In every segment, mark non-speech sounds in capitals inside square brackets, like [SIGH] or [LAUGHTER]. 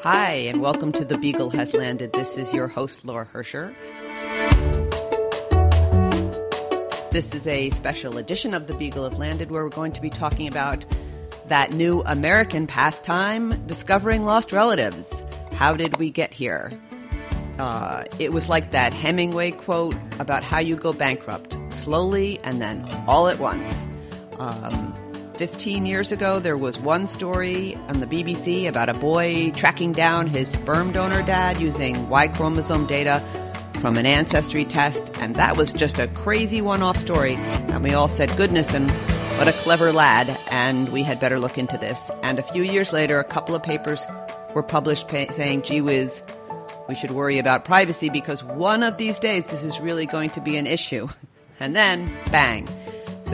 Hi, and welcome to The Beagle Has Landed. This is your host, Laura Hercher. This is a special edition of The Beagle Has Landed where we're going to be talking about that new American pastime, discovering lost relatives. How did we get here? Uh, it was like that Hemingway quote about how you go bankrupt slowly and then all at once. Um, 15 years ago, there was one story on the BBC about a boy tracking down his sperm donor dad using Y chromosome data from an ancestry test, and that was just a crazy one off story. And we all said, goodness, and what a clever lad, and we had better look into this. And a few years later, a couple of papers were published saying, gee whiz, we should worry about privacy because one of these days this is really going to be an issue. [LAUGHS] And then, bang.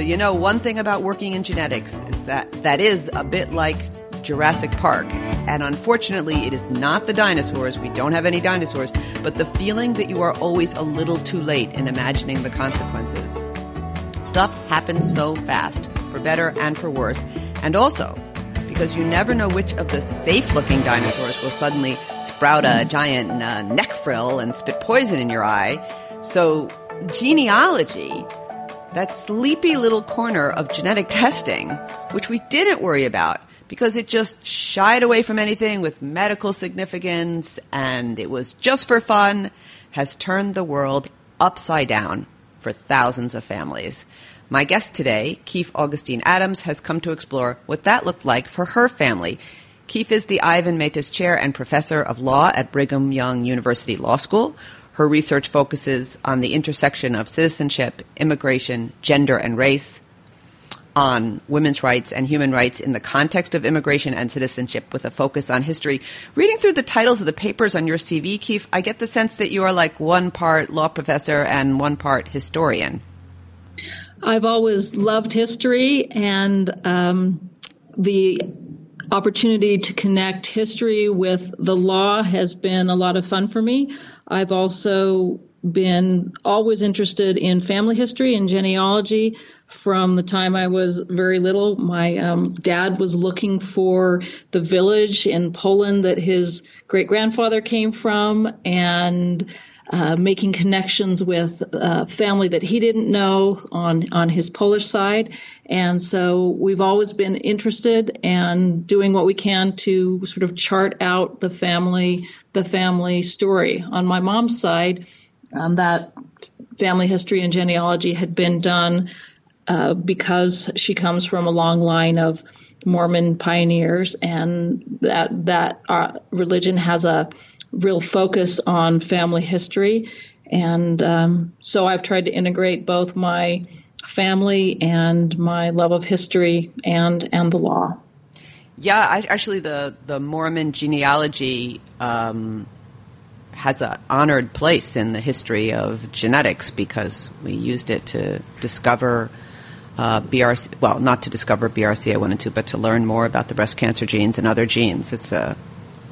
So, you know, one thing about working in genetics is that that is a bit like Jurassic Park. And unfortunately, it is not the dinosaurs. We don't have any dinosaurs, but the feeling that you are always a little too late in imagining the consequences. Stuff happens so fast, for better and for worse. And also, because you never know which of the safe looking dinosaurs will suddenly sprout a giant uh, neck frill and spit poison in your eye. So, genealogy, that sleepy little corner of genetic testing, which we didn't worry about because it just shied away from anything with medical significance and it was just for fun, has turned the world upside down for thousands of families. My guest today, Kif Augustine Adams, has come to explore what that looked like for her family. Kif is the Ivan Meitus Chair and Professor of Law at Brigham Young University Law School. Her research focuses on the intersection of citizenship, immigration, gender, and race, on women's rights and human rights in the context of immigration and citizenship with a focus on history. Reading through the titles of the papers on your CV, Kif, I get the sense that you are like one part law professor and one part historian. I've always loved history and um, the opportunity to connect history with the law has been a lot of fun for me. I've also been always interested in family history and genealogy from the time I was very little. My um, dad was looking for the village in Poland that his great grandfather came from and uh, making connections with a family that he didn't know on, on his Polish side. And so we've always been interested and doing what we can to sort of chart out the family, the family story. On my mom's side, um, that family history and genealogy had been done uh, because she comes from a long line of Mormon pioneers, and that that uh, religion has a real focus on family history. And um, so I've tried to integrate both my family and my love of history and and the law. Yeah, I, actually, the the Mormon genealogy um, has an honored place in the history of genetics because we used it to discover. Uh, BRC, well, not to discover BRCA1 and 2, but to learn more about the breast cancer genes and other genes. It's a,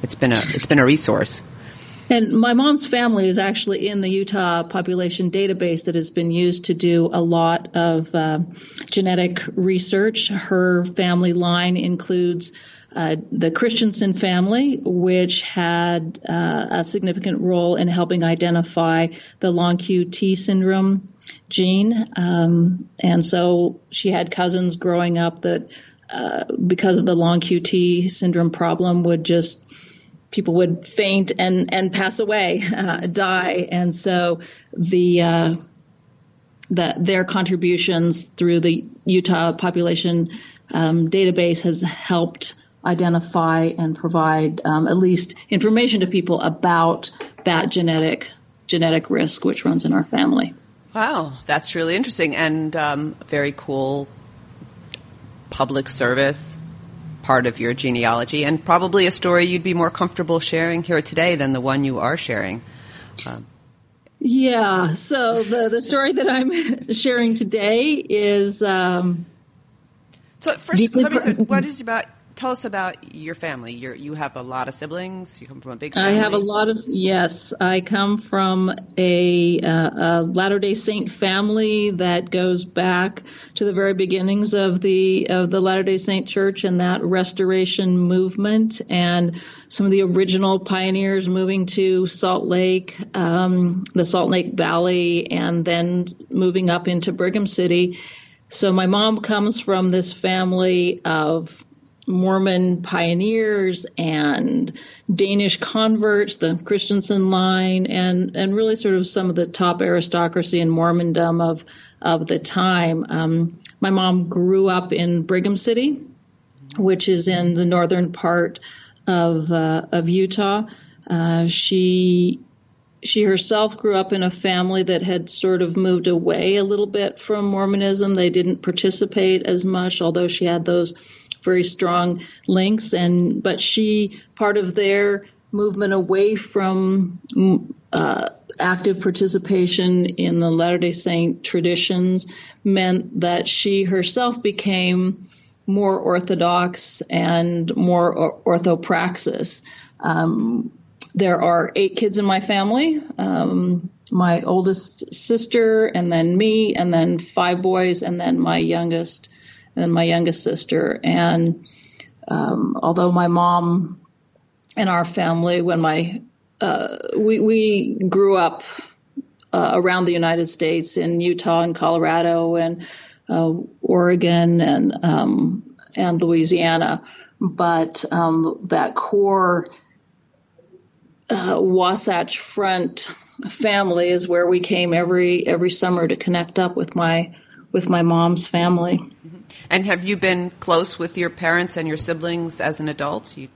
it's been a, it's been a resource. And my mom's family is actually in the Utah population database that has been used to do a lot of uh, genetic research. Her family line includes uh, the Christensen family, which had uh, a significant role in helping identify the long QT syndrome gene. Um, and so she had cousins growing up that, uh, because of the long QT syndrome problem, would just people would faint and and pass away, [LAUGHS] uh, die, and so the uh, their contributions through the Utah population um, database has helped identify and provide um, at least information to people about that genetic genetic risk which runs in our family. Wow, that's really interesting and um, very cool public service part of your genealogy, and probably a story you'd be more comfortable sharing here today than the one you are sharing. Um. Yeah, so the, the story that I'm [LAUGHS] sharing today is. Um, so, first, let me say, what is about tell us about your family. you you have a lot of siblings. You come from a big. Family. I have a lot of yes. I come from a, uh, a Latter Day Saint family that goes back to the very beginnings of the of the Latter Day Saint Church and that Restoration movement, and some of the original pioneers moving to Salt Lake, um, the Salt Lake Valley, and then moving up into Brigham City. So my mom comes from this family of Mormon pioneers and Danish converts, the Christensen line, and and really sort of some of the top aristocracy and Mormondom of of the time. Um, my mom grew up in Brigham City, which is in the northern part of uh, of Utah. Uh, she she herself grew up in a family that had sort of moved away a little bit from Mormonism. They didn't participate as much, although she had those very strong links. And but she part of their movement away from uh, active participation in the Latter Day Saint traditions meant that she herself became more orthodox and more orthopraxis. Um, there are eight kids in my family. Um, my oldest sister, and then me, and then five boys, and then my youngest and my youngest sister. And um, although my mom and our family, when my uh, we we grew up uh, around the United States in Utah and Colorado and uh, Oregon and um, and Louisiana, but um, that core uh, Wasatch Front family is where we came every every summer to connect up with my with my mom's family. Mm-hmm. And have you been close with your parents and your siblings as an adult? You...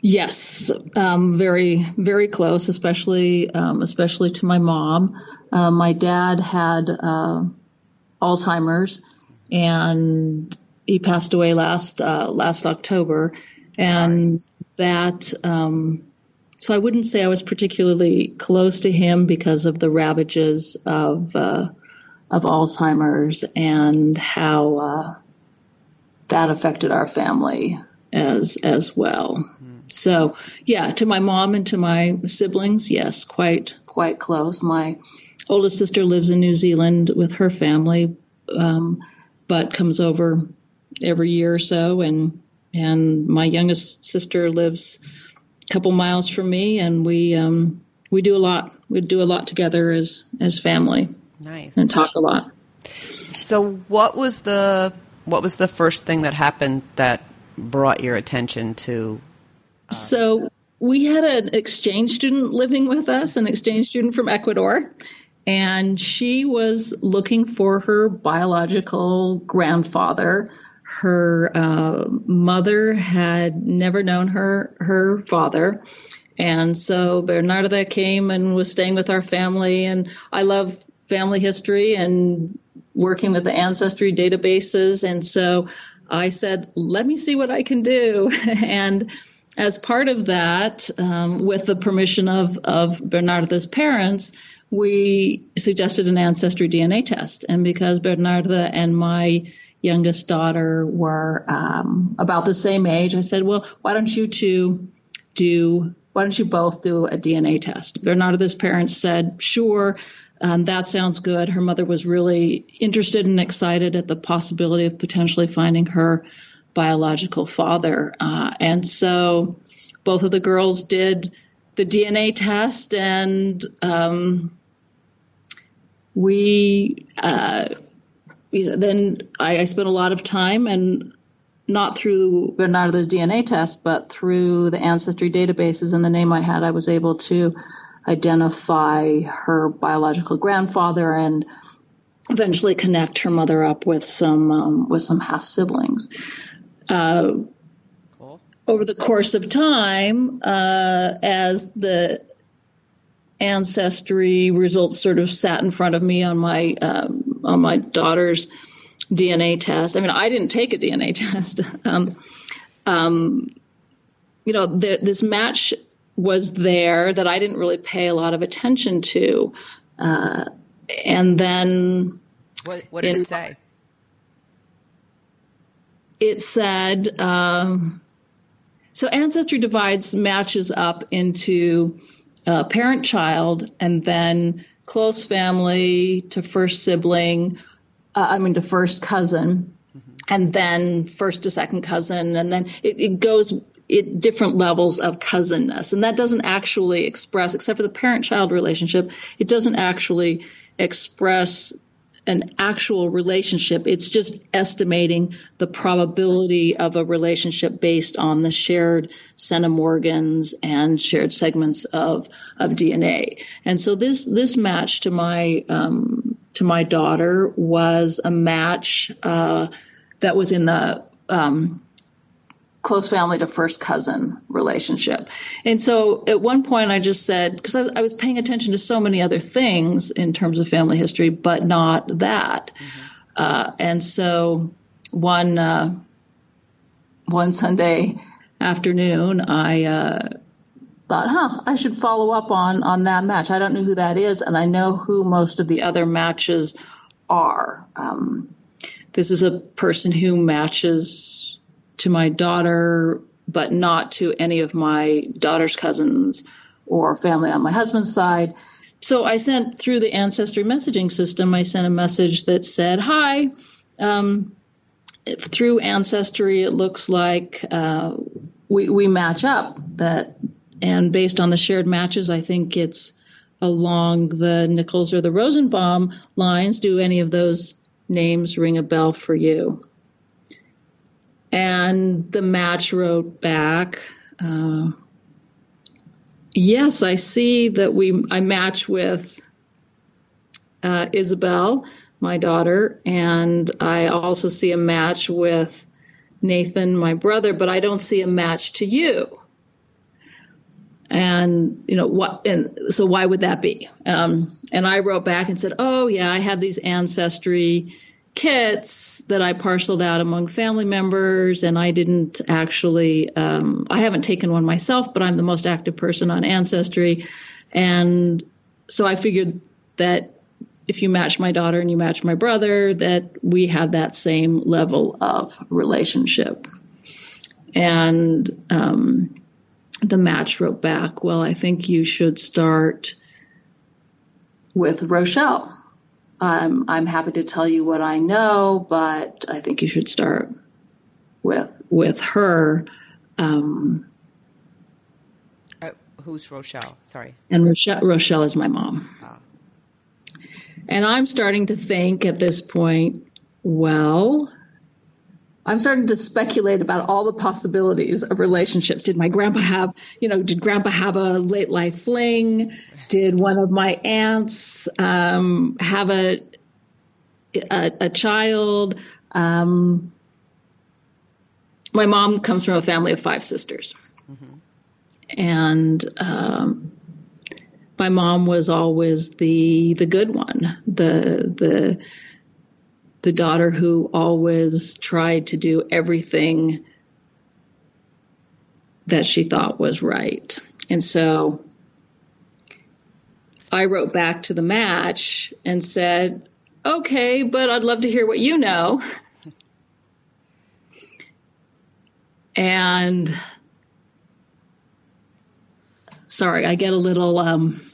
Yes, um, very very close, especially um, especially to my mom. Uh, my dad had uh, Alzheimer's, and he passed away last uh, last October, and that. Um, so I wouldn't say I was particularly close to him because of the ravages of uh, of Alzheimer's and how uh, that affected our family as as well. Mm. So yeah, to my mom and to my siblings, yes, quite quite close. My oldest sister lives in New Zealand with her family, um, but comes over every year or so, and and my youngest sister lives a couple miles from me, and we um, we do a lot. We do a lot together as as family. Nice. And talk a lot. So what was the what was the first thing that happened that brought your attention to uh, So we had an exchange student living with us, an exchange student from Ecuador, and she was looking for her biological grandfather. Her uh, mother had never known her her father, and so Bernarda came and was staying with our family. And I love family history and working with the ancestry databases. And so I said, let me see what I can do. [LAUGHS] and as part of that, um, with the permission of, of Bernarda's parents, we suggested an ancestry DNA test. And because Bernarda and my youngest daughter were um, about the same age, I said, well, why don't you two do, why don't you both do a DNA test? Bernarda's parents said, sure. Um, that sounds good. Her mother was really interested and excited at the possibility of potentially finding her biological father. Uh, and so both of the girls did the DNA test, and um, we, uh, you know, then I, I, spent a lot of time and not through Bernarda's DNA test, but through the ancestry databases and the name I had, I was able to identify her biological grandfather and eventually connect her mother up with some um, with some half siblings. Uh, cool. Over the course of time, uh, as the ancestry results sort of sat in front of me on my um, on my daughter's DNA test. I mean, I didn't take a DNA [LAUGHS] test. um, um, you know, the, this match was there that I didn't really pay a lot of attention to. Uh, and then. What, what did in, it say? it said, um, so Ancestry divides matches up into uh, parent child and then close family to first sibling, uh, I mean, to first cousin, mm-hmm. and then first to second cousin, and then it, it goes it different levels of cousinness. And that doesn't actually express, except for the parent child relationship, it doesn't actually express an actual relationship. It's just estimating the probability of a relationship based on the shared centimorgans and shared segments of, of DNA. And so this, this match to my, um, to my daughter was a match, uh, that was in the, um, close family to first cousin relationship. And so at one point I just said, because I, I, was paying attention to so many other things in terms of family history, but not that. Mm-hmm. Uh, and so one, uh, one Sunday afternoon, I, uh, thought, huh, I should follow up on, on that match. I don't know who that is, and I know who most of the other matches are. Um, this is a person who matches to my daughter, but not to any of my daughter's cousins or family on my husband's side. So I sent through the Ancestry messaging system, I sent a message that said, Hi, um, through Ancestry, it looks like uh, we, we match up that, and based on the shared matches, I think it's along the Nichols or the Rosenbaum lines. Do any of those names ring a bell for you? And the match wrote back, uh, yes, I see that we I match with uh, Isabel, my daughter, and I also see a match with Nathan, my brother, but I don't see a match to you. And you know what? And so why would that be? Um, and I wrote back and said, "Oh yeah, I had these ancestry kits that I parceled out among family members, and I didn't actually, um, I haven't taken one myself, but I'm the most active person on Ancestry. And so I figured that if you match my daughter and you match my brother, that we have that same level of relationship. And um, the match wrote back, Well, I think you should start with Rochelle. I'm I'm happy to tell you what I know, but I think you should start with with her. Um, uh, who's Rochelle? Sorry. And Rochelle, Rochelle is my mom. Oh. And I'm starting to think at this point, well, I'm starting to speculate about all the possibilities of relationships. Did my grandpa have, you know, did grandpa have a late life fling? Did one of my aunts um, have a, a, a child? Um, my mom comes from a family of five sisters. Mm-hmm. And um, my mom was always the the good one, the the the daughter who always tried to do everything that she thought was right. And so I wrote back to the match and said, okay, but I'd love to hear what you know. And sorry, I get a little, um,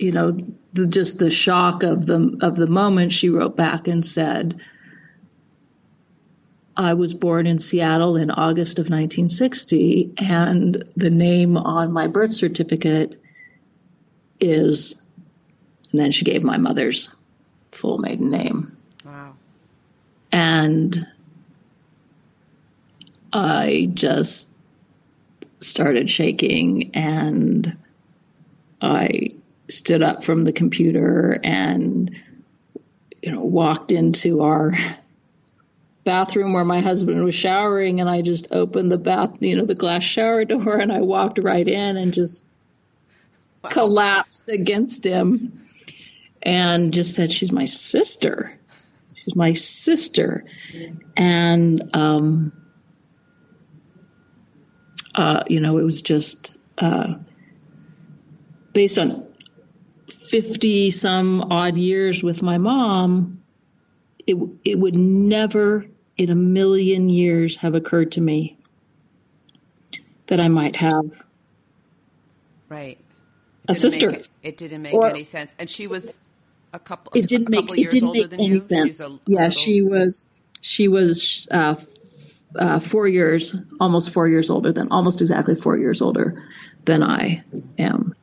you know, the, just the shock of the of the moment, she wrote back and said, "I was born in Seattle in August of 1960, and the name on my birth certificate is." And then she gave my mother's full maiden name. Wow. And I just started shaking and I stood up from the computer and you know walked into our bathroom where my husband was showering and I just opened the bath you know the glass shower door and I walked right in and just wow. collapsed against him and just said she's my sister she's my sister and um uh you know it was just uh based on 50 some odd years with my mom, it, it would never in a million years have occurred to me that I might have right a sister. Make, it didn't make or, any sense, and she was a couple. It didn't make it didn't make any you? sense. A, yeah, little... she was she was uh, uh, four years, almost four years older than almost exactly four years older than I am.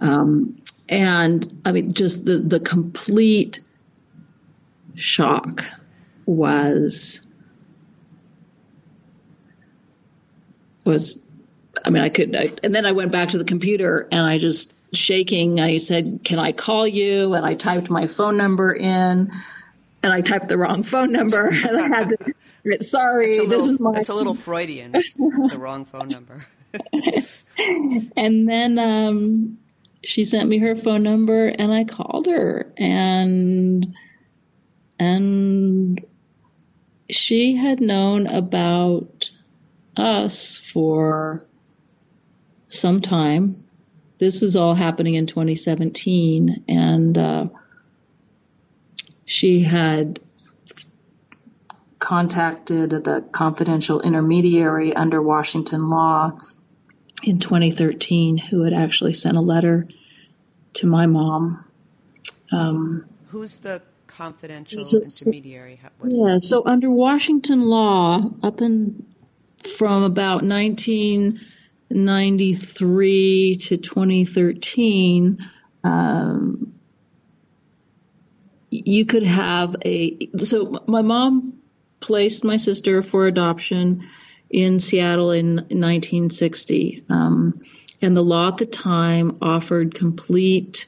Um, and I mean, just the the complete shock was was I mean I could I, and then I went back to the computer and I just shaking I said can I call you? And I typed my phone number in and I typed the wrong phone number [LAUGHS] and I had to sorry little, this is my it's a little Freudian the wrong phone number. [LAUGHS] And then um, she sent me her phone number and I called her and and she had known about us for some time. This was all happening in 2017, and uh, she had contacted the confidential intermediary under Washington law in 2013 who had actually sent a letter to my mom. Um, Who's the confidential intermediary? yeah, so under Washington law, up in from about 1993 to 2013, um, you could have a. So my mom placed my sister for adoption in Seattle in 1960. Um, and the law at the time offered complete,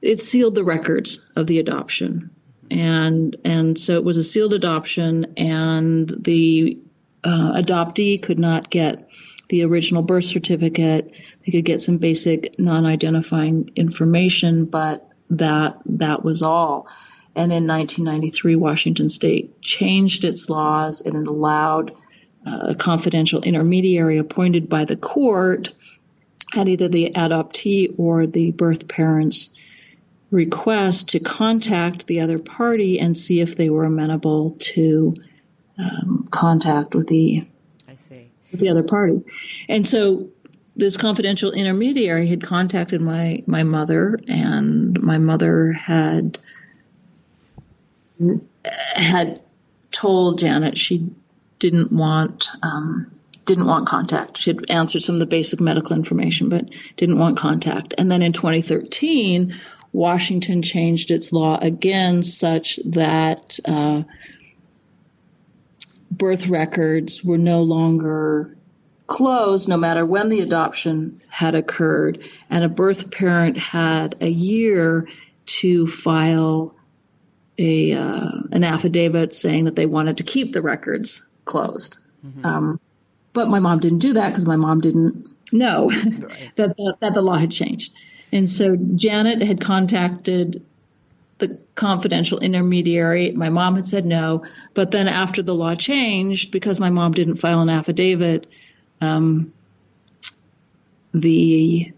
it sealed the records of the adoption. And, and so it was a sealed adoption, and the uh, adoptee could not get the original birth certificate. They could get some basic non identifying information, but that, that was all. And in 1993, Washington State changed its laws and it allowed a confidential intermediary appointed by the court at either the adoptee or the birth parent's request to contact the other party and see if they were amenable to um, contact with the I see. With the other party. And so this confidential intermediary had contacted my my mother and my mother had had told Janet she didn't want um, didn't want contact. She had answered some of the basic medical information, but didn't want contact. And then in 2013, Washington changed its law again, such that uh, birth records were no longer closed, no matter when the adoption had occurred, and a birth parent had a year to file a uh, an affidavit saying that they wanted to keep the records closed. Mm-hmm. Um, but my mom didn't do that because my mom didn't know [LAUGHS] right. that, that, that the law had changed. And so Janet had contacted the confidential intermediary. My mom had said no, but then after the law changed, because my mom didn't file an affidavit, um, the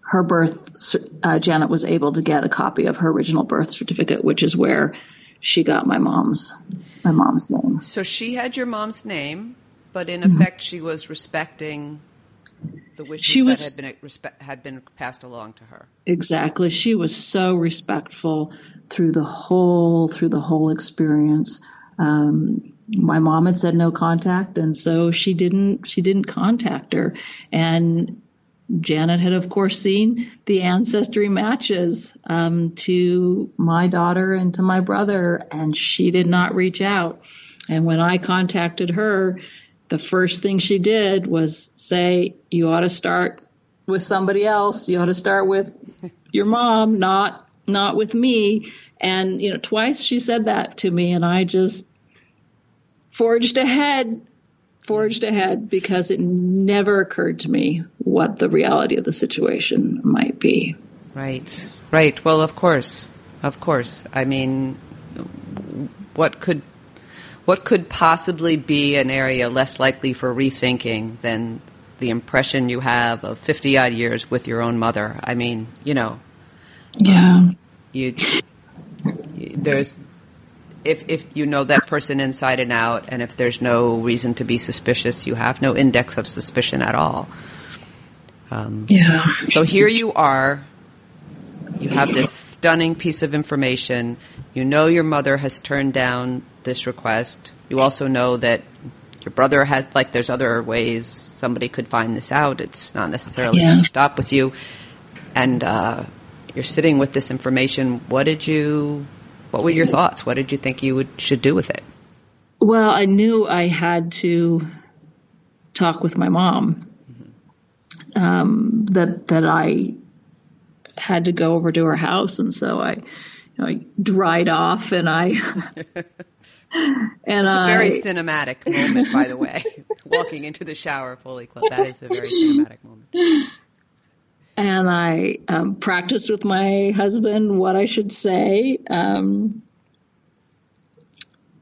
her birth uh, Janet was able to get a copy of her original birth certificate, which is where she got my mom's my mom's name. So she had your mom's name, but in mm-hmm. effect, she was respecting the wishes she was, that had been had been passed along to her. Exactly. She was so respectful through the whole through the whole experience. Um, my mom had said no contact, and so she didn't she didn't contact her. And Janet had, of course, seen the ancestry matches um, to my daughter and to my brother, and she did not reach out. And when I contacted her, the first thing she did was say, "You ought to start with somebody else. You ought to start with your mom, not not with me." And you know, twice she said that to me, and I just forged ahead forged ahead because it never occurred to me what the reality of the situation might be. Right, right. Well, of course, of course. I mean, what could what could possibly be an area less likely for rethinking than the impression you have of 50 odd years with your own mother? I mean, you know. Yeah. Um, you, there's if if you know that person inside and out, and if there's no reason to be suspicious, you have no index of suspicion at all. Um, yeah. So here you are. You have this stunning piece of information. You know your mother has turned down this request. You also know that your brother has like there's other ways somebody could find this out. It's not necessarily yeah. going to stop with you. And uh, you're sitting with this information. What did you? What were your thoughts? What did you think you would should do with it? Well, I knew I had to talk with my mom. Mm-hmm. Um, that that I had to go over to her house, and so I, you know, I dried off and I. [LAUGHS] and it's a very cinematic moment, by the way. [LAUGHS] Walking into the shower fully clothed. That is a very cinematic moment and I um, practiced with my husband what I should say. Um,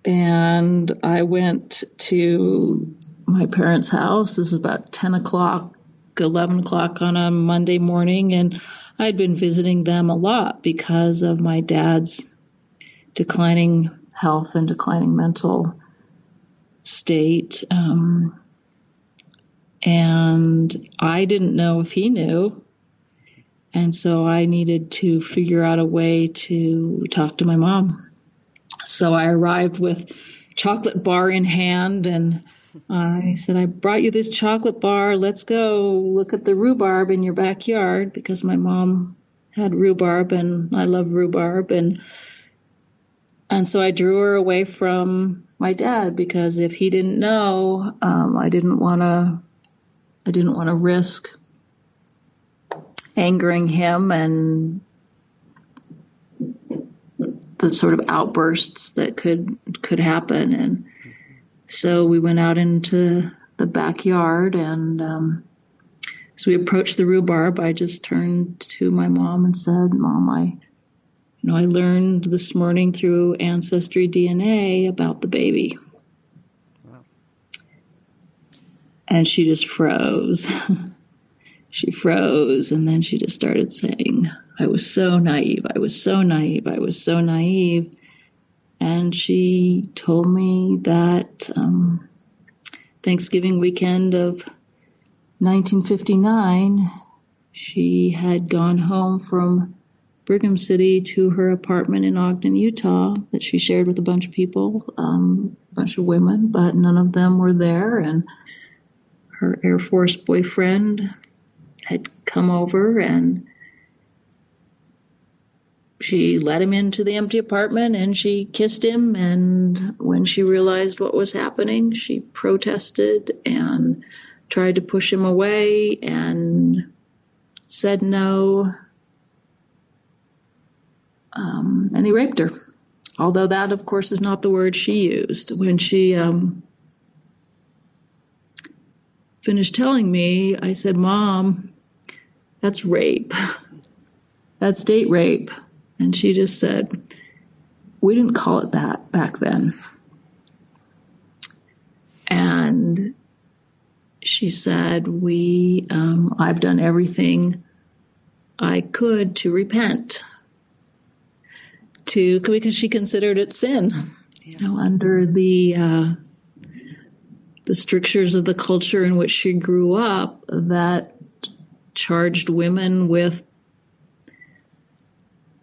and I went to my parents' house. This is about 10 o'clock, 11 o'clock on a Monday morning. And I'd been visiting them a lot because of my dad's declining health and declining mental state. Um, and I didn't know if he knew. And so I needed to figure out a way to talk to my mom. So I arrived with chocolate bar in hand and I said, I brought you this chocolate bar. Let's go look at the rhubarb in your backyard because my mom had rhubarb and I love rhubarb and and so I drew her away from my dad because if he didn't know, um, I didn't want to I didn't want to risk angering him and the sort of outbursts that could could happen. And so we went out into the backyard and um, as we approached the rhubarb i just turned to my mom and said mom i you know i learned this morning through ancestry dna about the baby. Wow. and she just froze [LAUGHS] she froze and then she just started saying, I was so naive, I was so naive, I was so naive. And she told me that um, Thanksgiving weekend of 1959, she had gone home from Brigham City to her apartment in Ogden, Utah, that she shared with a bunch of people, um, a bunch of women, but none of them were there. And her Air Force boyfriend had come over and she led him into the empty apartment and she kissed him. And when she realized what was happening, she protested and tried to push him away and said no. Um, and he raped her. Although that, of course, is not the word she used. When she um, finished telling me, I said, Mom, that's rape. That's date rape. And she just said, We didn't call it that back then. And she said, We, um, I've done everything I could to repent. To because she considered it sin, you know, under the uh, the strictures of the culture in which she grew up, that charged women with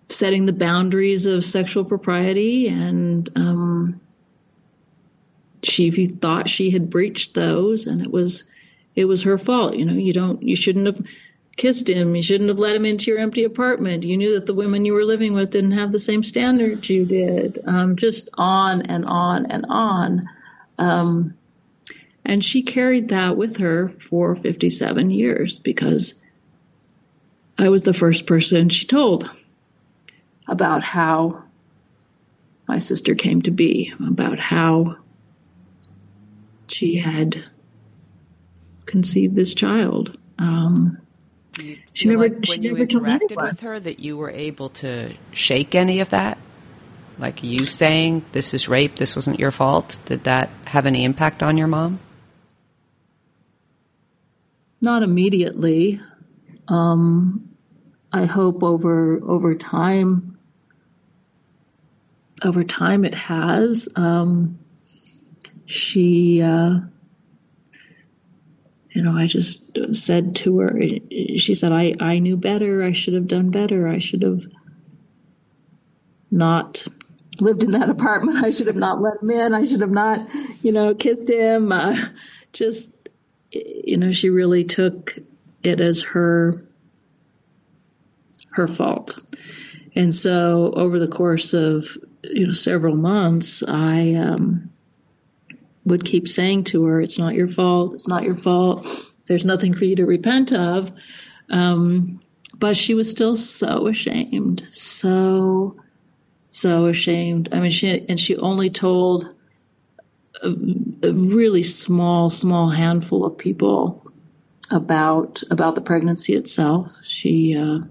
setting the boundaries of sexual propriety and um, she thought she had breached those and it was it was her fault you know you don't you shouldn't have kissed him you shouldn't have let him into your empty apartment. You knew that the women you were living with didn't have the same standards you did um, just on and on and on. Um, and she carried that with her for 57 years because I was the first person she told about how my sister came to be, about how she had conceived this child. Um, she never, like she never interacted with her that you were able to shake any of that? Like you saying, this is rape, this wasn't your fault? Did that have any impact on your mom? Not immediately. Um, I hope over over time, over time it has. Um, she, uh, you know, I just said to her, she said, I, I knew better. I should have done better. I should have not lived in that [LAUGHS] apartment. I should have not let him in. I should have not, you know, kissed him. Uh, just, you know, she really took it as her her fault. And so over the course of you know several months, I um, would keep saying to her, "It's not your fault. It's not your fault. There's nothing for you to repent of." Um, but she was still so ashamed, so so ashamed. I mean, she and she only told a, a really small, small handful of people about about the pregnancy itself. She uh,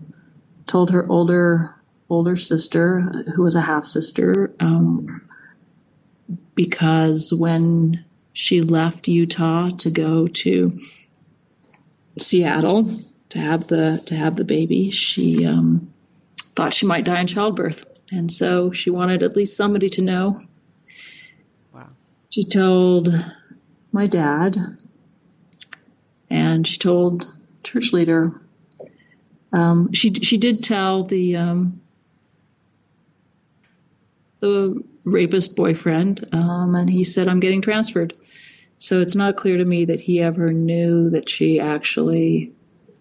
told her older older sister, who was a half sister, um, because when she left Utah to go to Seattle to have the to have the baby, she um, thought she might die in childbirth. And so she wanted at least somebody to know. Wow. She told my dad, and she told church leader. Um, she she did tell the um, the rapist boyfriend, um, and he said, "I'm getting transferred." So it's not clear to me that he ever knew that she actually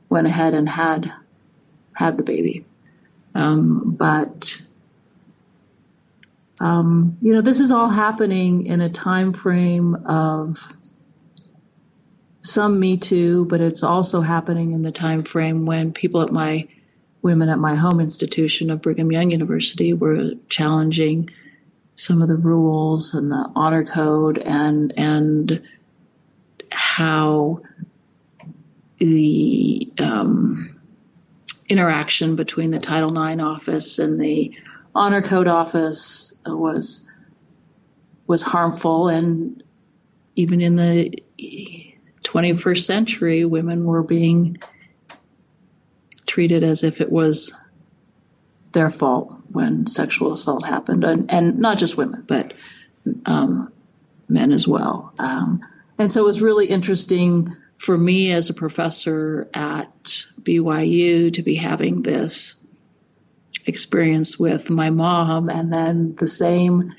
went ahead and had had the baby. Um, but um, you know, this is all happening in a time frame of some Me Too, but it's also happening in the time frame when people at my women at my home institution of Brigham Young University were challenging some of the rules and the honor code and and how the um, interaction between the Title IX office and the honor code office was was harmful and even in the 21st century women were being treated as if it was their fault when sexual assault happened. And, and not just women but um, men as well. Um, and so it was really interesting for me as a professor at BYU to be having this experience with my mom, and then the same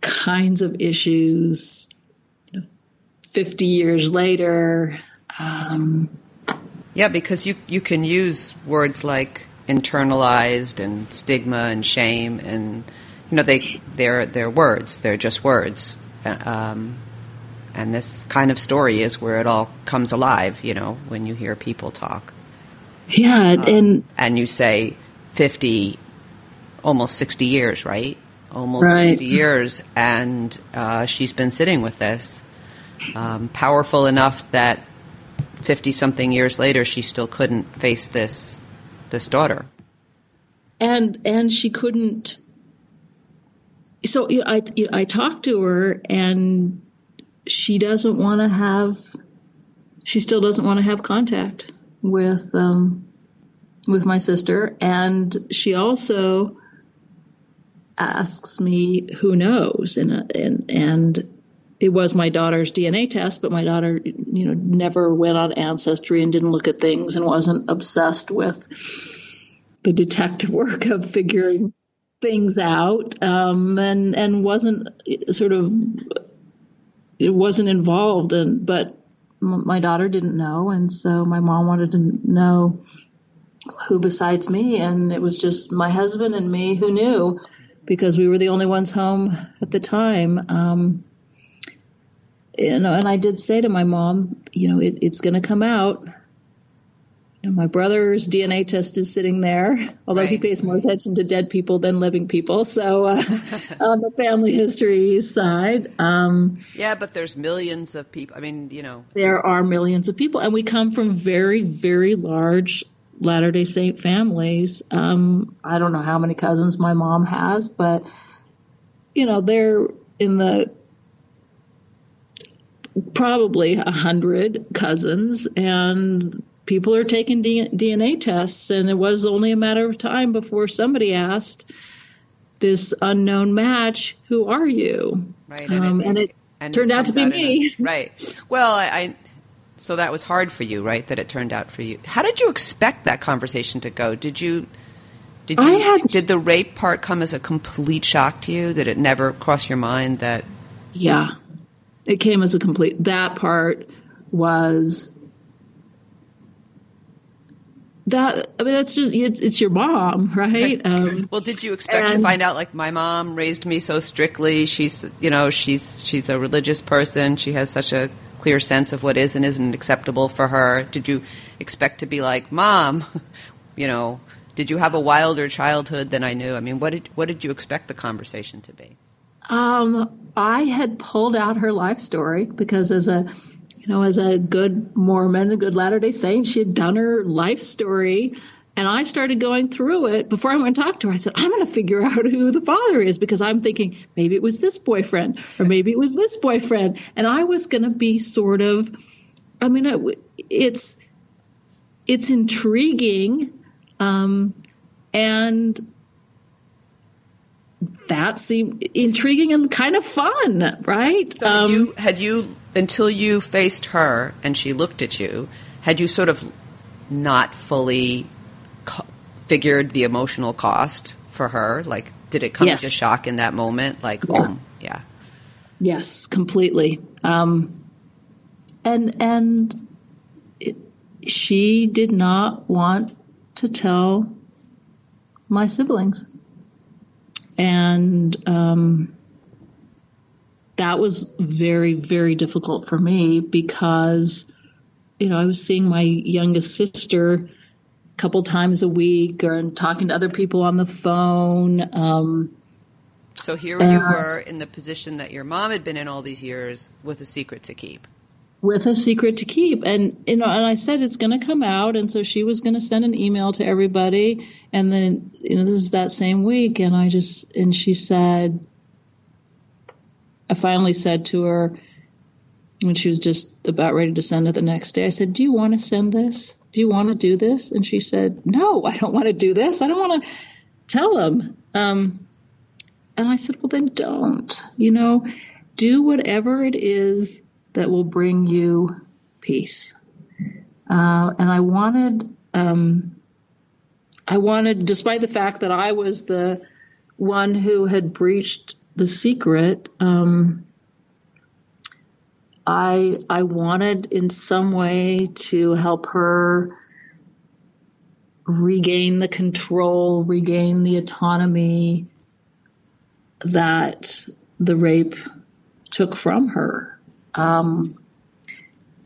kinds of issues 50 years later. Um, yeah, because you, you can use words like internalized and stigma and shame and you know they they're they're words they're just words um, and this kind of story is where it all comes alive you know when you hear people talk yeah um, and and you say 50, almost 60 years, right? Almost right. 60 years. And uh, she's been sitting with this. Um, powerful enough that 50 something years later, she still couldn't face this, this daughter. And, and she couldn't. So I, I talked to her and she doesn't want to have, she still doesn't want to have contact with, um, with my sister, and she also asks me who knows, and and and it was my daughter's DNA test, but my daughter, you know, never went on Ancestry and didn't look at things and wasn't obsessed with the detective work of figuring things out, um, and and wasn't sort of it wasn't involved, and but my daughter didn't know, and so my mom wanted to know who besides me? And it was just my husband and me who knew because we were the only ones home at the time. Um, you know, and I did say to my mom, you know, it, it's going to come out. You know, my brother's DNA test is sitting there, although right. he pays more attention to dead people than living people. So, uh, [LAUGHS] on the family history side, um, yeah, but there's millions of people. I mean, you know, there are millions of people, and we come from very, very large Latter day Saint families. Um, I don't know how many cousins my mom has, but, you know, they're in the probably a hundred cousins and people are taking D- DNA tests and it was only a matter of time before somebody asked this unknown match. Who are you? Right. Um, and it, and turned it out to be in me. a- [LAUGHS] right. Well, I, I. So that was hard for you, right? That it turned out for you. How did you expect that conversation to go? Did you? Did you? I had- did the rape part come as a complete shock to you? Did it never cross your mind that? Yeah. It came as a complete, that part was that, I mean, that's just, it's, it's your mom, right? Um, Well, did you expect to find out like my mom raised me so strictly? She's, you know, she's she's a religious person. She has such a clear sense of what is and isn't acceptable for her. Did you expect to be like, "Mom, [LAUGHS] you know, did you have a wilder childhood than I knew?" I mean, what did what did you expect the conversation to be? Um, I had pulled out her life story because as a, you know, as a good Mormon, a good Latter day Saint, she had done her life story. And I started going through it before I went and talked to her. I said, I'm going to figure out who the father is because I'm thinking maybe it was this boyfriend or maybe it was this boyfriend. And I was going to be sort of, I mean, it's, it's intriguing. Um, and that seemed intriguing and kind of fun, right? So Um, you had you until you faced her and she looked at you, had you sort of not fully co- figured the emotional cost for her? Like, did it come Yes. as a shock in that moment? Like, Yeah. oh, yeah. Yes, completely. Um, and and it, she did not want to tell my siblings, and um, that was very very difficult for me because you know I was seeing my youngest sister a couple times a week or and talking to other people on the phone. Um, So here you Uh, were in the position that your mom had been in all these years with a secret to keep. With a secret to keep. And you know and i said it's going to come out. And so she was going to send an email to everybody. And then you know this is that same week. And i just and she said i finally said to her when she was just about ready to send it the next day i said do you want to send this? Do you want to do this? And she said no i don't want to do this. I don't want to tell them. Um, and i said well then don't you know? Do whatever it is that will bring you peace. Uh, and I wanted, um, I wanted, despite the fact that I was the one who had breached the secret, um, I I wanted in some way to help her regain the control, regain the autonomy that the rape took from her. Um,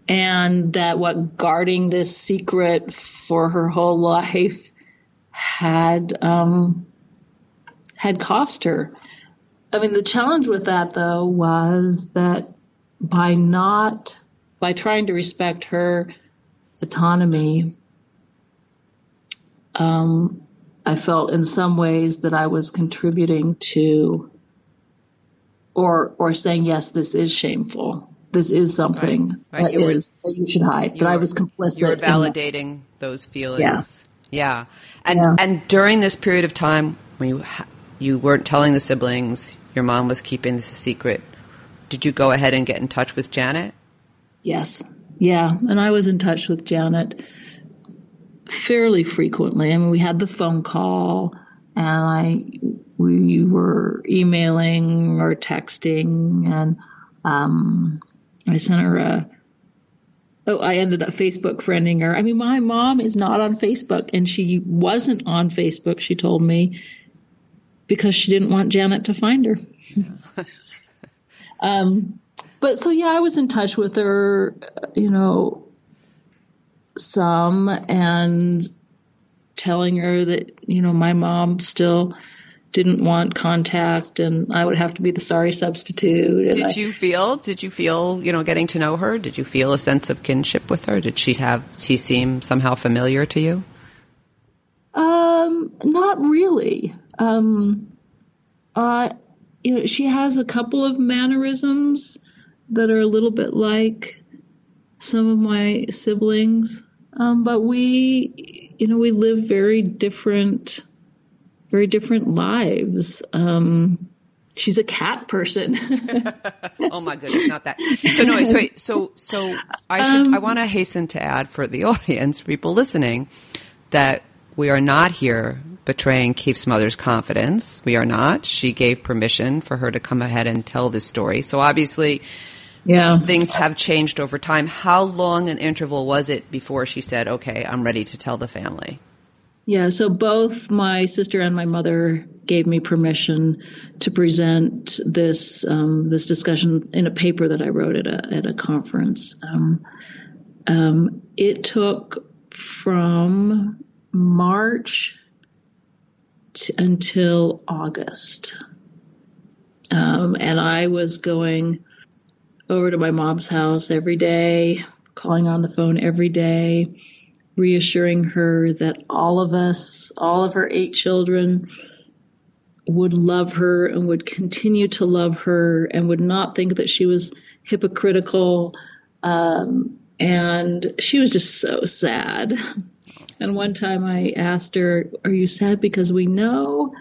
and that what guarding this secret for her whole life had um, had cost her. I mean, the challenge with that though was that by not by trying to respect her autonomy, um, I felt in some ways that I was contributing to or or saying yes, this is shameful. This is something Right, right. that You were- is- that you should hide. you That I was complicit. You were in validating those feelings. Yeah. And Yeah. and during this period of time when you ha- you weren't telling the siblings, your mom was keeping this a secret. Did you go ahead and get in touch with Janet? Yes. Yeah. And I was in touch with Janet fairly frequently. I mean, we had the phone call and I, we were emailing or texting and, um, I sent her a, oh, I ended up Facebook friending her. I mean, my mom is not on Facebook and she wasn't on Facebook, she told me, because she didn't want Janet to find her. [LAUGHS] um, but so yeah, I was in touch with her, you know, some and telling her that you know my mom still didn't want contact and I would have to be the sorry substitute. Did I- you feel? Did you feel? You know, getting to know her. Did you feel a sense of kinship with her? Did she have? She seem somehow familiar to you? Um, not really. Um, uh, you know, she has a couple of mannerisms that are a little bit like some of my siblings. Um, but we, you know, we live very different very different lives. Um, she's a cat person. [LAUGHS] oh my goodness, not that. So no, so so so I should um, I want to hasten to add for the [LAUGHS] audience, people listening, that we are not here betraying Kif's mother's confidence. We are not. She gave permission for her to come ahead and tell this story. So obviously, yeah, things have changed over time. How long an interval was it before she said, "Okay, I'm ready to tell the family"? Yeah, so both my sister and my mother gave me permission to present this um, this discussion in a paper that I wrote at a at a conference. Um, um, it took from March t- until August, um, and I was going over to my mom's house every day, calling on the phone every day reassuring her that all of us, all of her eight children, would love her and would continue to love her and would not think that she was hypocritical. Um, and she was just so sad. And one time I asked her, Are you sad because we know?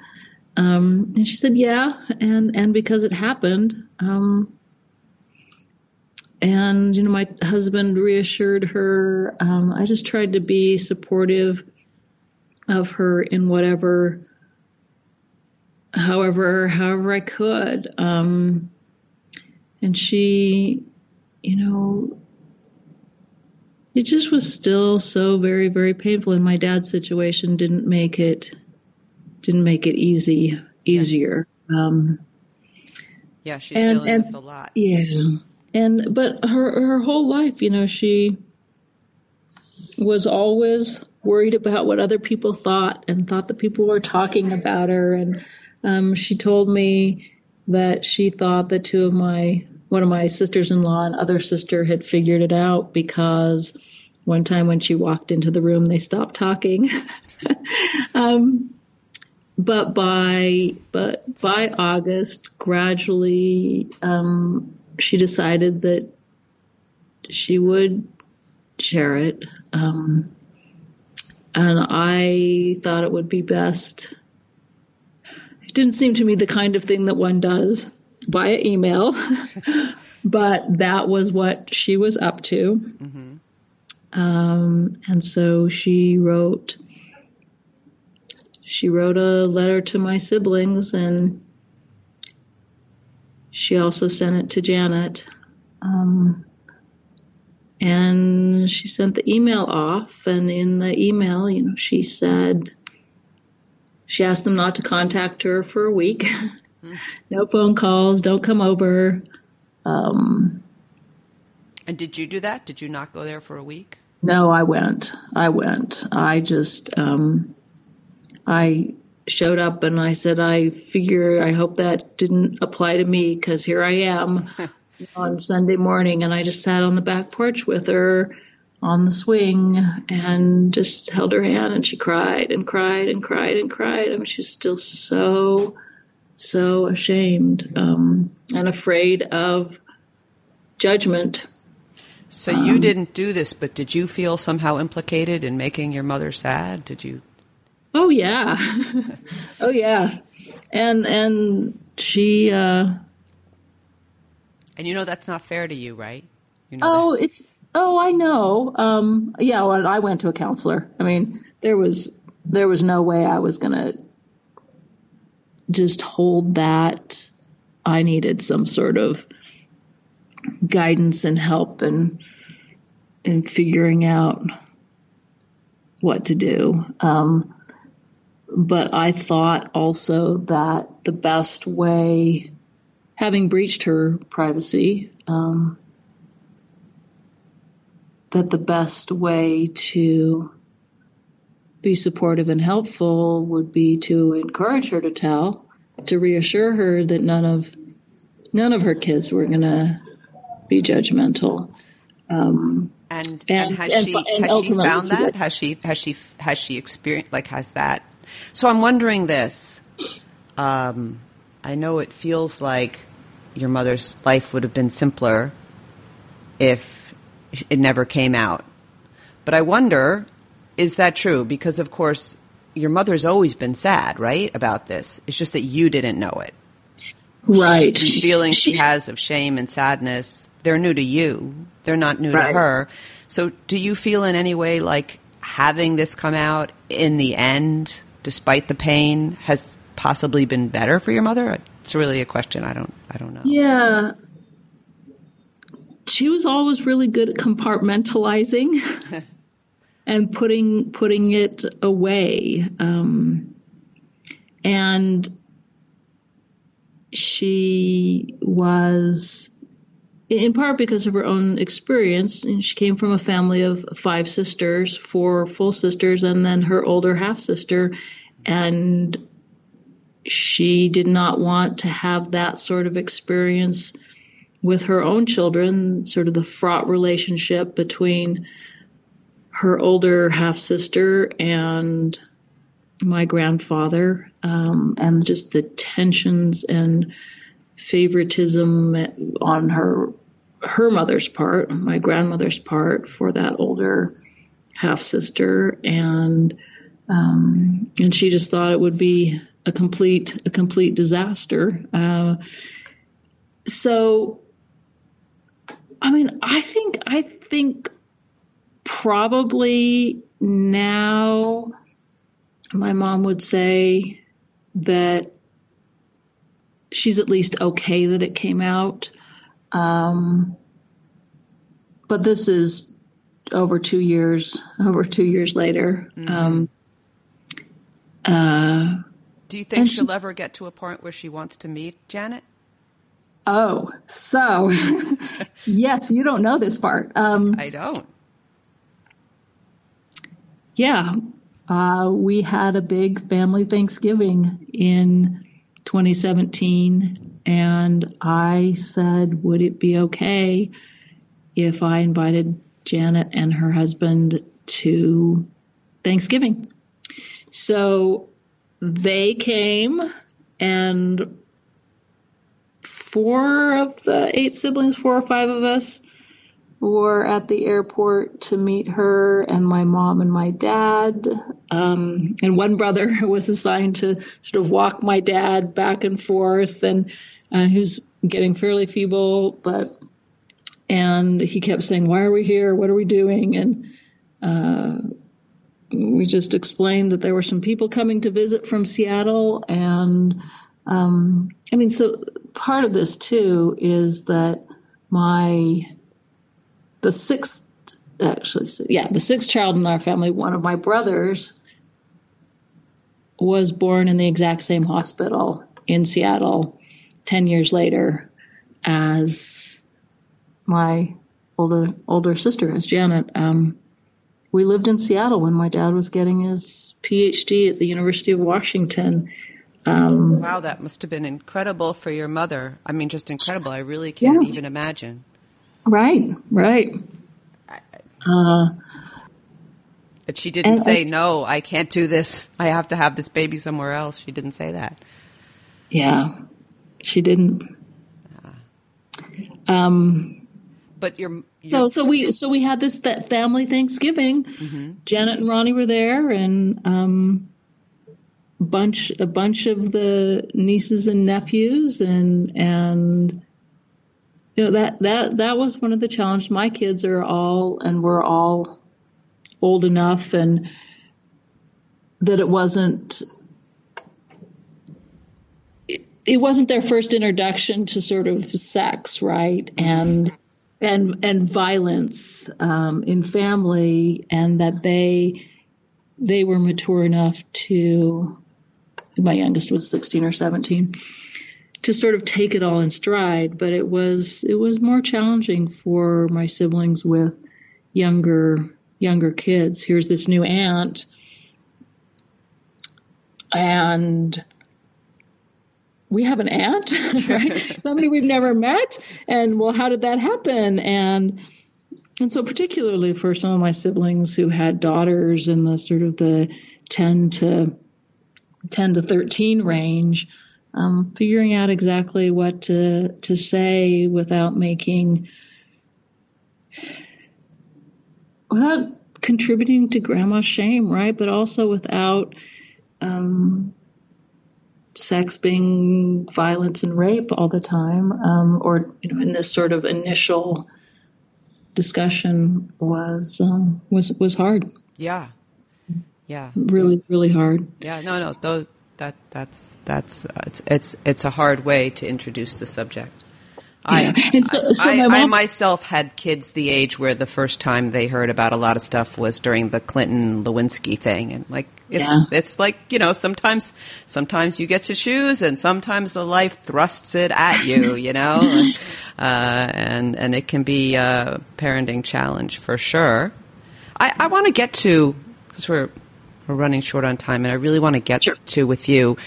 Um, and she said, Yeah, and, and because it happened. Um, and you know my husband reassured her um, i just tried to be supportive of her in whatever however however i could. Um, and she you know it just was still so very very painful. And my dad's situation didn't make it didn't make it easy easier. Um, yeah she's and, dealing and, with a lot. yeah and but her her whole life, you know, she was always worried about what other people thought and thought that people were talking about her. And um, she told me that she thought that two of my one of my sisters-in-law and other sister had figured it out because one time when she walked into the room, they stopped talking. [LAUGHS] um, but by but by August, gradually, um, she decided that she would share it. Um, and I thought it would be best. It didn't seem to me the kind of thing that one does via email, [LAUGHS] but that was what she was up to. Mm-hmm. Um, and so she wrote. She wrote a letter to my siblings and she also sent it to Janet. Um, and she sent the email off, and in the email, you know, she said she asked them not to contact her for a week. [LAUGHS] No phone calls, don't come over. Um, and did you do that? Did you not go there for a week? No, I went. I went. I just, um, I showed up and I said, I figure, I hope that didn't apply to me because here I am [LAUGHS] on Sunday morning. And I just sat on the back porch with her on the swing and just held her hand and she cried and cried and cried and cried. I mean, she was still so, so ashamed um, and afraid of judgment. So you um, didn't do this, but did you feel somehow implicated in making your mother sad? Did you? Oh yeah, [LAUGHS] oh yeah, and and she. Uh, and you know that's not fair to you, right? You know oh, that. it's oh I know. Um, yeah, well, I went to a counselor. I mean, there was there was no way I was gonna just hold that. I needed some sort of guidance and help and and figuring out what to do. Um, but I thought also that the best way, having breached her privacy, um, that the best way to be supportive and helpful would be to encourage her to tell, to reassure her that none of none of her kids were going to be judgmental. Um, and, and, and has and, she has she found that? Has she has she has she experienced like has that so I'm wondering this. Um, I know it feels like your mother's life would have been simpler if it never came out. But I wonder, is that true? Because, of course, your mother's always been sad, right, about this. It's just that you didn't know it. Right. These feelings she, she has of shame and sadness, they're new to you. They're not new right. to her. So do you feel in any way like having this come out in the end, despite the pain, has possibly been better for your mother? It's really a question. I don't I don't know. Yeah. She was always really good at compartmentalizing. [LAUGHS] and putting putting it away. Um, and she was in part because of her own experience. And she came from a family of five sisters, four full sisters, and then her older half sister. And she did not want to have that sort of experience with her own children, sort of the fraught relationship between her older half sister and my grandfather, um, and just the tensions and favoritism on her her mother's part, my grandmother's part, for that older half sister, and um, and she just thought it would be a complete a complete disaster. Uh, so, I mean, I think I think probably now my mom would say that she's at least okay that it came out. Um, but this is over two years, over two years later. Mm-hmm. Um, uh, Do you think she'll ever get to a point where she wants to meet Janet? Oh, so [LAUGHS] yes, you don't know this part. Um, I don't yeah, uh, we had a big family Thanksgiving in 2017, and I said, would it be okay if I invited Janet and her husband to Thanksgiving? So they came, and four of the eight siblings, four or five of us, were at the airport to meet her and my mom and my dad. Um, and one brother [LAUGHS] was assigned to sort of walk my dad back and forth, and uh, getting fairly feeble, but and he kept saying, "Why are we here? What are we doing?" And uh, we just explained that there were some people coming to visit from Seattle, and um, I mean, so part of this too is that my the sixth, actually, yeah, the sixth child in our family, one of my brothers, was born in the exact same hospital in Seattle 10 years later as my older older sister, as Janet. Um, we lived in Seattle when my dad was getting his PhD at the University of Washington. Um, wow, that must have been incredible for your mother. I mean, just incredible. I really can't yeah. even imagine. Right, right. Uh, but she didn't say, no, I can't do this. I have to have this baby somewhere else. She didn't say that. Yeah, she didn't. Um, but you're, so so we so we had this that family Thanksgiving. Mm-hmm. Janet and Ronnie were there, and um, bunch a bunch of the nieces and nephews, and and you know that that that was one of the challenges. My kids are all and we're all old enough, and that it wasn't it, wasn't their first introduction to sort of sex, right? And and and violence um, in family, and that they they were mature enough to. My youngest was sixteen or seventeen to sort of take it all in stride, but it was it was more challenging for my siblings with younger younger kids. Here's this new aunt and we have an aunt, [LAUGHS] right? [LAUGHS] Somebody we've never met. And well, how did that happen? And and so particularly for some of my siblings who had daughters in the sort of the 10 to 10 to 13 range, um, figuring out exactly what to to say without making without contributing to grandma's shame, right? But also without um, sex being violence and rape all the time, um, or you know, in this sort of initial discussion was um, was was hard. Yeah, yeah, really, really hard. Yeah, no, no, those that that's that's uh, it's it's it's a hard way to introduce the subject. I, and so, so I, my I myself had kids the age where the first time they heard about a lot of stuff was during the Clinton Lewinsky thing, and like it's Yeah. it's like you know sometimes sometimes you get to choose, and sometimes the life thrusts it at you, [LAUGHS] you know, and uh, and, and it can be a parenting challenge for sure. I, I want to get to because we're we're running short on time, and I really want to get Sure. to with you.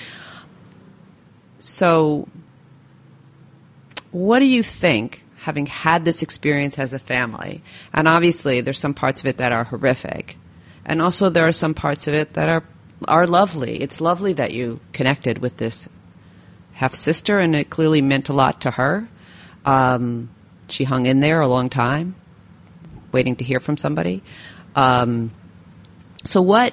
So, what do you think, having had this experience as a family? And obviously, there's some parts of it that are horrific, and also there are some parts of it that are are lovely. It's lovely that you connected with this half sister, and it clearly meant a lot to her. Um, she hung in there a long time, waiting to hear from somebody. Um, so what?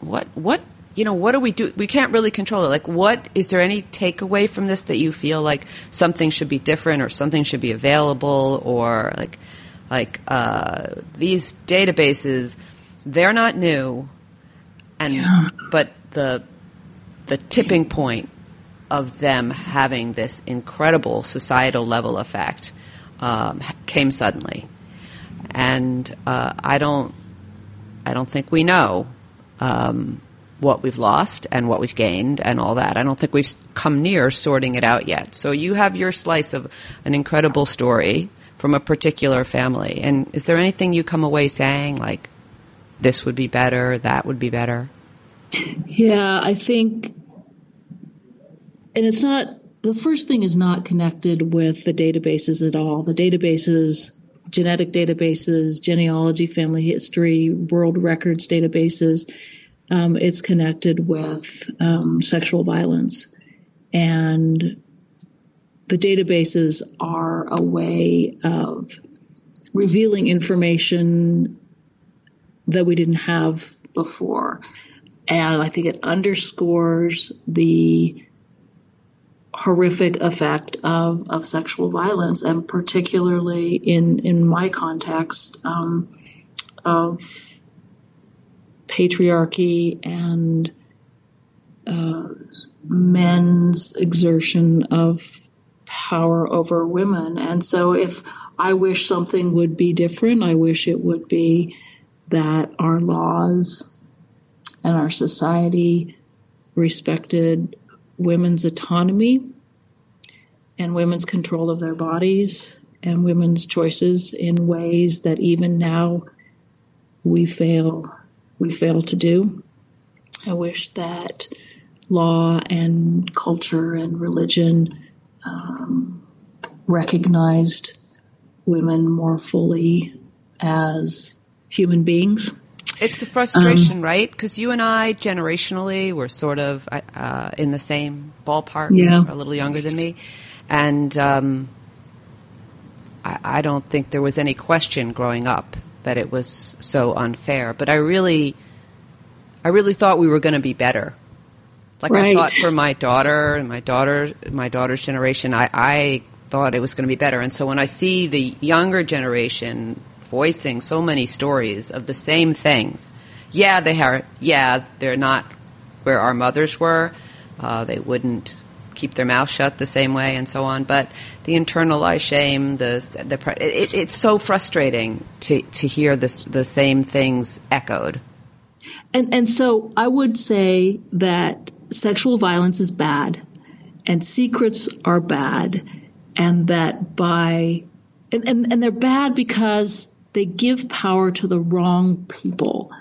What? What? You know, what do we do? We can't really control it. Like, what is there any takeaway from this that you feel like something should be different, or something should be available, or like, like uh, these databases? They're not new, and but the the tipping point of them having this incredible societal level effect um, came suddenly, and uh, I don't, I don't think we know um, what we've lost and what we've gained and all that. I don't think we've come near sorting it out yet. So you have your slice of an incredible story from a particular family, and is there anything you come away saying like, this would be better, that would be better? Yeah, I think, and it's not, the first thing is not connected with the databases at all. The databases, genetic databases, genealogy, family history, world records databases, um, it's connected with um, sexual violence. And the databases are a way of revealing information that we didn't have before. And I think it underscores the horrific effect of, of sexual violence, and particularly in, in my context um, of patriarchy and uh, men's exertion of power over women. And so, if I wish something would be different, I wish it would be that our laws and our society respected women's autonomy and women's control of their bodies and women's choices in ways that even now we fail we fail to do. I wish that law and culture and religion um, recognized women more fully as human beings. It's a frustration, right? Because you and I, generationally, were sort of uh, in the same ballpark. Yeah. a little younger than me, and um, I, I don't think there was any question growing up that it was so unfair. But I really, I really thought we were going to be better. Like I thought for my daughter and my daughter, my daughter's generation, I, I thought it was going to be better. And so when I see the younger generation voicing so many stories of the same things, yeah, they are. Yeah, they're not where our mothers were. Uh, they wouldn't keep their mouth shut the same way, and so on. But the internalized shame, the the it, it's so frustrating to to hear this the same things echoed. And and so I would say that sexual violence is bad and secrets are bad and that by and, and, and they're bad because they give power to the wrong people.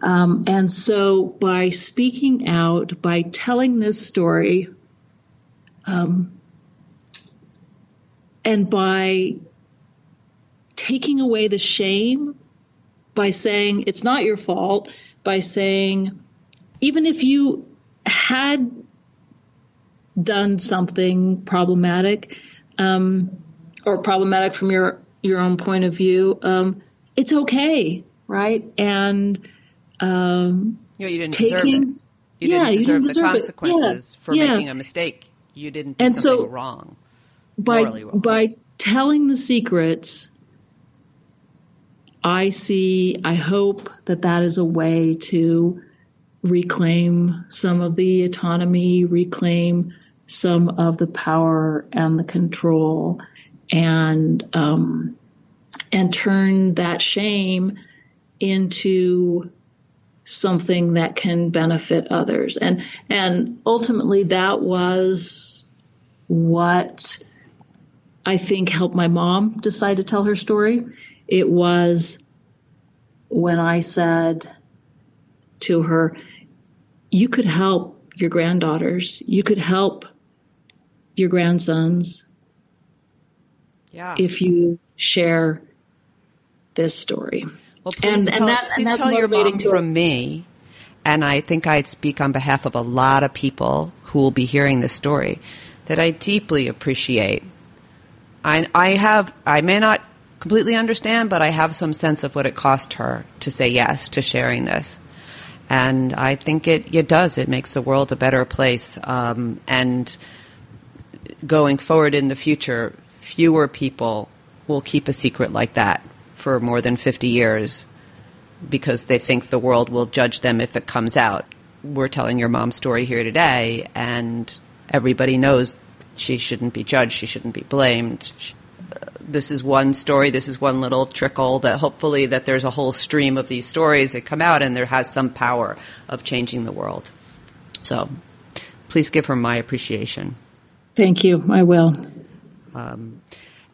Um, and so by speaking out, by telling this story, um, and by taking away the shame by saying it's not your fault, by saying even if you had done something problematic um, or problematic from your your own point of view, um, it's okay, right? And um, You, know, you didn't taking, deserve it. You yeah, didn't deserve you didn't the deserve consequences yeah, for yeah. making a mistake. You didn't do And something so wrong. by wrong. by telling the secrets i see i hope that that is a way to reclaim some of the autonomy reclaim some of the power and the control and um, and turn that shame into something that can benefit others and and ultimately that was what I think helped my mom decide to tell her story. It was when I said to her, You could help your granddaughters, you could help your grandsons Yeah. if you share this story. Well, please and tell, that- and that's tell your mom from me, and I think I speak on behalf of a lot of people who will be hearing this story, that I deeply appreciate. I, I have, I may not completely understand, but I have some sense of what it cost her to say yes to sharing this. And I think it, it does. It makes the world a better place. Um, and going forward in the future, fewer people will keep a secret like that for more than 50 years because they think the world will judge them if it comes out. We're telling your mom's story here today, and everybody knows she shouldn't be judged, she shouldn't be blamed. This is one story, this is one little trickle that hopefully that there's a whole stream of these stories that come out and there has some power of changing the world. So please give her my appreciation. Thank you. I will. Um,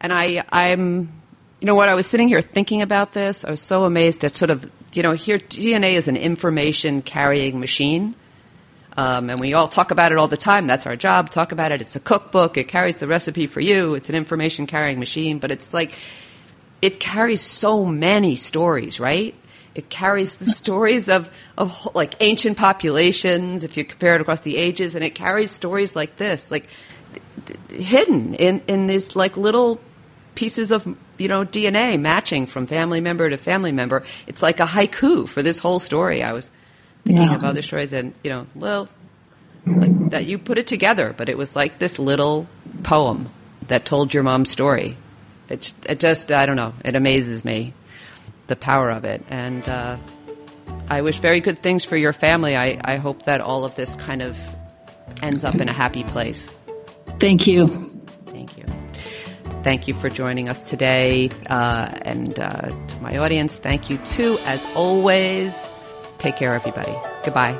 and I, I'm, you know what, I was sitting here thinking about this. I was so amazed at sort of, you know, here DNA is an information carrying machine. Um, and we all talk about it all the time. That's our job. Talk about it. It's a cookbook. It carries the recipe for you. It's an information carrying machine. But it's like, it carries so many stories, right? It carries the [LAUGHS] stories of, of like ancient populations, if you compare it across the ages, and it carries stories like this, like hidden in, in these like little pieces of you know DNA matching from family member to family member. It's like a haiku for this whole story. I was thinking Yeah. of other stories, and you know, well, like that you put it together, but it was like this little poem that told your mom's story. It, it just I don't know. It amazes me the power of it, and uh, I wish very good things for your family. I, I hope that all of this kind of ends up in a happy place. Thank you. Thank you. Thank you for joining us today. Uh, and uh, to my audience, thank you too, as always. Take care, everybody. Goodbye.